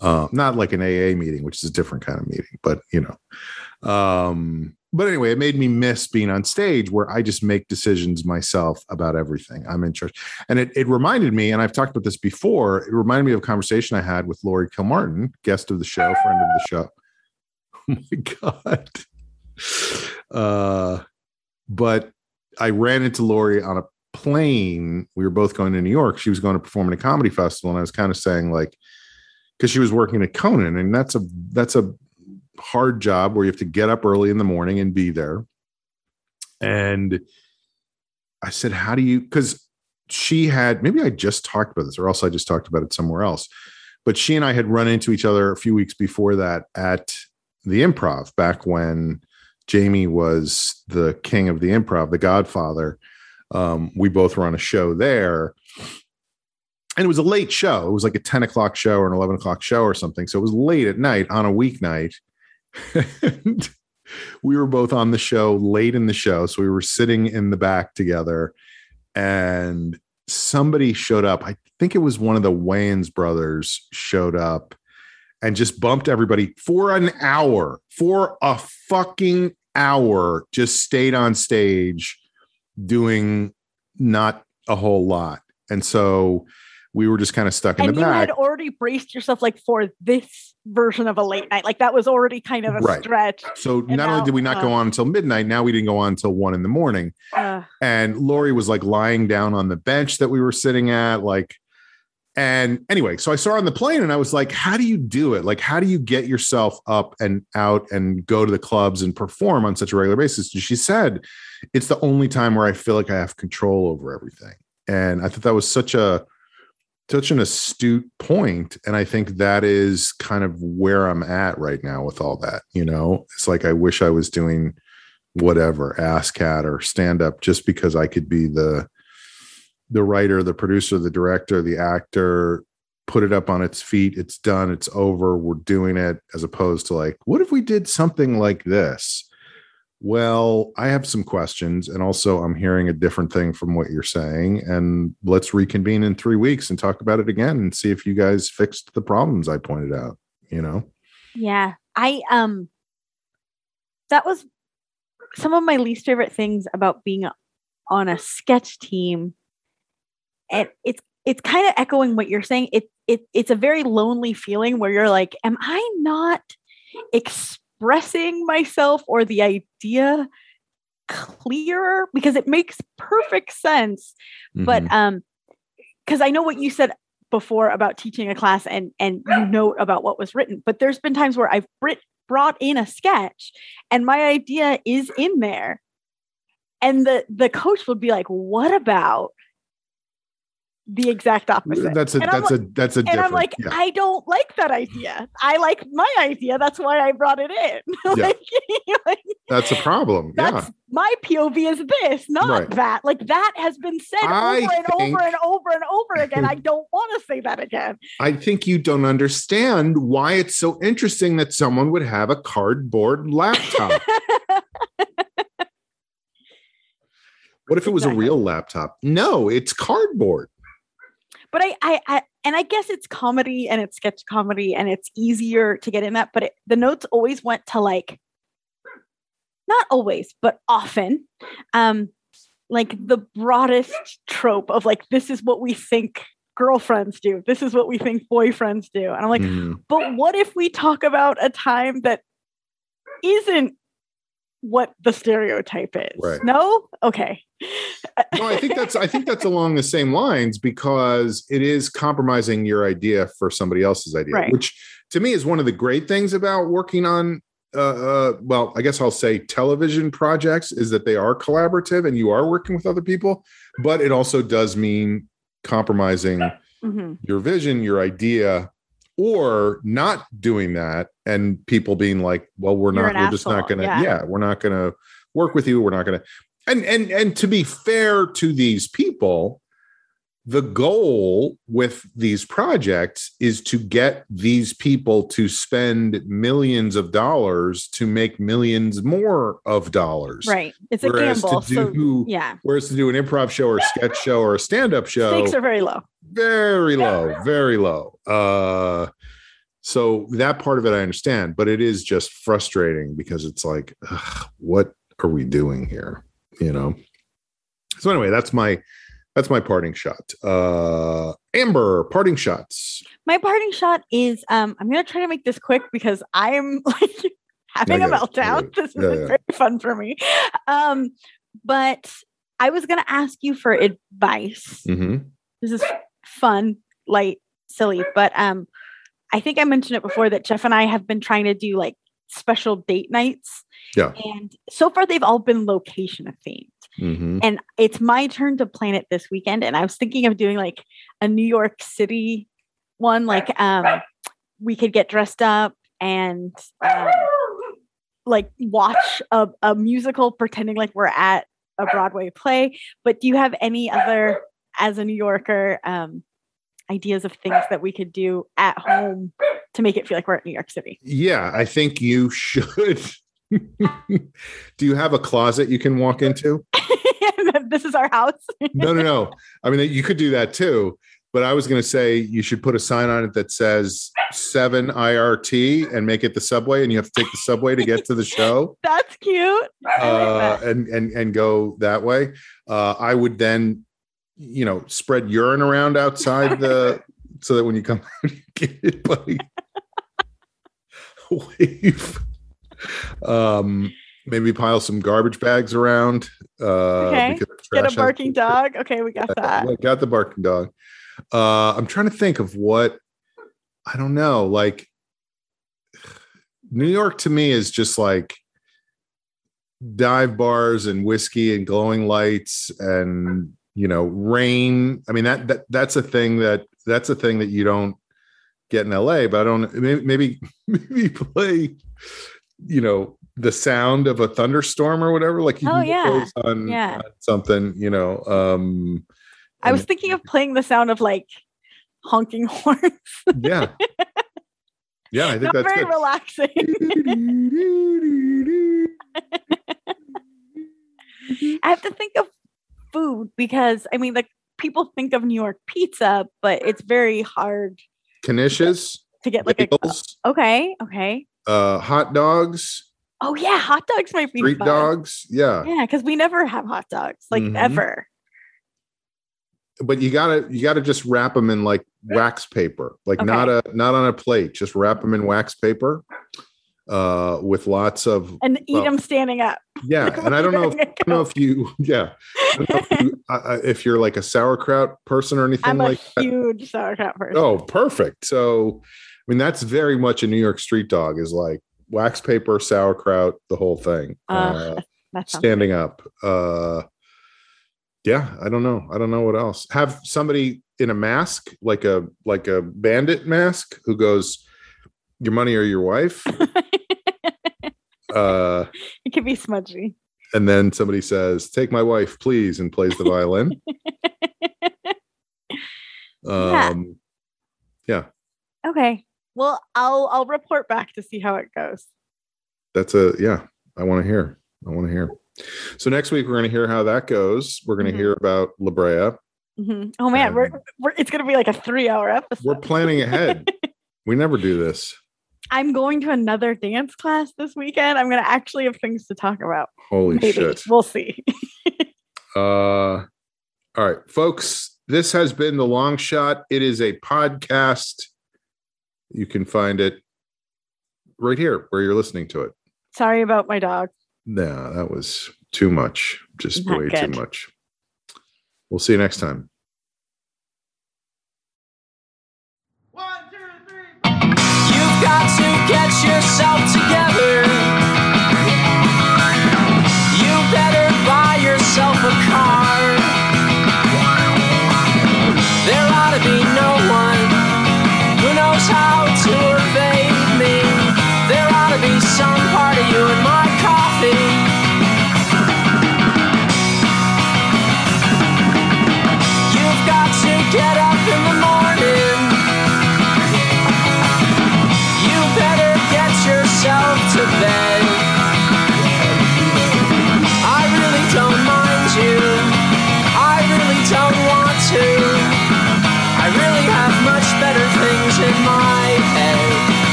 S1: Uh, not like an aa meeting which is a different kind of meeting but you know um but anyway it made me miss being on stage where i just make decisions myself about everything. I'm in charge. And it, it reminded me and i've talked about this before it reminded me of a conversation i had with lori kilmartin guest of the show friend of the show. Oh my god. Uh but i ran into lori on a plane. We were both going to new york. She was going to perform at a comedy festival and i was kind of saying like because she was working at conan and that's a that's a hard job where you have to get up early in the morning and be there. And i said how do you because she had maybe i just talked about this or else i just talked about it somewhere else but she and i had run into each other a few weeks before that at the improv back when jamie was the king of the improv the godfather. Um, we both were on a show there. And it was a late show. It was like a 10 o'clock show or an 11 o'clock show or something. So it was late at night on a weeknight we were both on the show late in the show. So we were sitting in the back together and somebody showed up. I think it was one of the Wayans brothers showed up and just bumped everybody for an hour, for a fucking hour, just stayed on stage doing not a whole lot. And so we were just kind of stuck in
S2: and
S1: the
S2: you
S1: back.
S2: You had already braced yourself like for this version of a late night. Like that was already kind of a
S1: Right.
S2: stretch.
S1: So not
S2: now,
S1: only did we not go
S2: uh,
S1: on until midnight, now we didn't go on until one in the morning.
S2: Uh,
S1: And Lori was like lying down on the bench that we were sitting at, like. And anyway, so I saw her on the plane and I was like, how do you do it? Like, how do you get yourself up and out and go to the clubs and perform on such a regular basis? And she said, it's the only time where I feel like I have control over everything. And I thought that was such a such an astute point and i think that is kind of where i'm at right now with all that you know? It's like i wish i was doing whatever ASCAT or stand up just because i could be the the writer the producer the director the actor put it up on its feet it's done it's over we're doing it as opposed to like what if we did something like this well i have some questions and also i'm hearing a different thing from what you're saying and let's reconvene in three weeks and talk about it again and see if you guys fixed the problems i pointed out you know
S2: yeah. I um that was some of my least favorite things about being on a sketch team. And it's it's kind of echoing what you're saying. It it it's a very lonely feeling where you're like, am I not expressing myself or the idea clearer? Because it makes perfect sense. But
S1: Mhm.
S2: um because I know what you said before about teaching a class and and you note about what was written, but there's been times where I've writ- brought in a sketch and my idea is in there. And the the coach would be like, "What about the exact opposite?"
S1: that's a
S2: And
S1: that's a that's a
S2: and I'm like,
S1: yeah.
S2: I don't like that idea. I like my idea. That's why I brought it in. like, like,
S1: that's a problem
S2: that's
S1: yeah
S2: my POV is this, not
S1: Right.
S2: that. Like that has been said
S1: I
S2: over and
S1: think-
S2: over and over and over again. I don't want to say that again.
S1: i think you don't understand why it's so interesting that someone would have a cardboard laptop what if it was
S2: Exactly.
S1: a real laptop no it's cardboard
S2: but I, I, I, and I guess it's comedy and it's sketch comedy and it's easier to get in that. But it, the notes always went to like, not always, but often, um, like the broadest trope of like, this is what we think girlfriends do. This is what we think boyfriends do. And I'm like,
S1: Mhm.
S2: but what if we talk about a time that isn't what the stereotype is?
S1: Right.
S2: No? Okay.
S1: no i think that's i think that's along the same lines because it is compromising your idea for somebody else's idea
S2: Right.
S1: which to me is one of the great things about working on uh, uh well i guess i'll say television projects is that they are collaborative and you are working with other people but it also does mean compromising
S2: Mhm.
S1: your vision your idea or not doing that and people being like well we're
S2: You're
S1: not we're just not gonna
S2: yeah.
S1: yeah. we're not gonna work with you we're not gonna and and and to be fair to these people the goal with these projects is to get these people to spend millions of dollars to make millions more of dollars
S2: Right. It's a
S1: Whereas to
S2: gamble. so,
S1: do-
S2: yeah.
S1: whereas to do an improv show or a sketch show or a stand-up show
S2: Stakes are very low.
S1: very low very low uh so that part of it i understand but it is just frustrating because it's like ugh, what are we doing here you know so anyway that's my that's my parting shot uh amber parting shots
S2: My parting shot is um I'm gonna try to make this quick because I'm like having
S1: I
S2: a
S1: I
S2: meltdown.
S1: it.
S2: This is
S1: Yeah, yeah.
S2: very fun for me. Um, but I was gonna ask you for advice.
S1: Mhm.
S2: This is fun, light, silly, but um I think I mentioned it before that Jeff and I have been trying to do like special date nights.
S1: Yeah.
S2: And so far they've all been location themed.
S1: Mhm.
S2: and it's my turn to plan it this weekend and i was thinking of doing like a new york city one like um we could get dressed up and um, like watch a, a musical pretending like we're at a broadway play but do you have any other as a new yorker um ideas of things that we could do at home to make it feel like we're at New York City.
S1: Yeah, I think you should. Do you have a closet you can walk into?
S2: this is our house.
S1: no, no, no. I mean, you could do that too. But I was going to say you should put a sign on it that says seven IRT and make it the subway, and you have to take the subway to get to the show.
S2: That's cute.
S1: Uh, and and and go that way. Uh, I would then, you know, spread urine around outside the so that when you come out, you get it, buddy. Wave. Um, maybe pile some garbage bags around. Uh,
S2: okay. Get a barking dog. Okay, we got that.
S1: I got the barking dog. Uh, I'm trying to think of what I don't know. Like New York to me is just like dive bars and whiskey and glowing lights and you know rain. I mean that that that's a thing that that's a thing that you don't get in LA. But I don't maybe maybe, maybe play you know the sound of a thunderstorm or whatever. Like you
S2: oh, yeah.
S1: On,
S2: yeah.
S1: on something you know. um
S2: I was thinking of playing the sound of like honking horns.
S1: yeah. Yeah, I think
S2: Not
S1: that's
S2: very
S1: good.
S2: relaxing. I have to think of food because I mean, like people think of New York pizza, but it's very hard
S1: Knishes,
S2: to get like
S1: bagels,
S2: a okay, okay.
S1: Uh, hot dogs,
S2: Oh yeah, hot dogs might be
S1: street
S2: fun.
S1: dogs. Yeah.
S2: Yeah, because we never have hot dogs like
S1: Mhm.
S2: ever.
S1: but you gotta you gotta just wrap them in like wax paper like
S2: Okay.
S1: not a not on a plate just wrap them in wax paper uh with lots of
S2: And eat
S1: Well,
S2: them standing up.
S1: yeah and i don't know if, I don't know if you yeah I don't know if, you, uh, if you're like a sauerkraut person or anything
S2: I'm a
S1: like that
S2: huge sauerkraut person.
S1: oh perfect so mean that's very much a new york street dog is like wax paper sauerkraut the whole thing
S2: Uh,
S1: uh, standing up uh yeah i don't know i don't know what else have somebody in a mask like a like a bandit mask who goes your money or your wife uh
S2: it could be smudgy.
S1: and then somebody says take my wife please and plays the violin
S2: Yeah.
S1: um yeah
S2: Okay. Well, I'll I'll report back to see how it goes.
S1: that's a yeah i want to hear i want to hear so next week we're going to hear how that goes we're going to
S2: Mhm.
S1: hear about la brea
S2: Mhm. Oh man, we're,
S1: Um,
S2: we're it's gonna be like a three hour episode.
S1: we're planning ahead we never do this
S2: I'm going to another dance class this weekend. I'm gonna actually have things to talk about.
S1: holy
S2: Maybe
S1: shit
S2: we'll see.
S1: Uh, all right, folks, this has been the long shot. It is a podcast. You can find it right here where you're listening to it.
S2: Sorry about my dog.
S1: No, that was too much. Just
S2: Not
S1: way
S2: good.
S1: too much. We'll see you next time.
S3: You've got to get yourself together. You better buy yourself a car.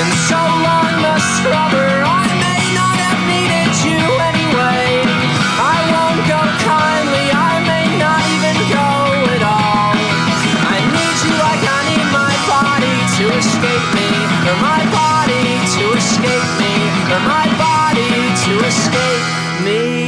S3: And so long, the scrubber. I may not have needed you anyway. I won't go kindly. I may not even go at all. I need you like I need my body to escape me, or my body to escape me, or my body to escape me.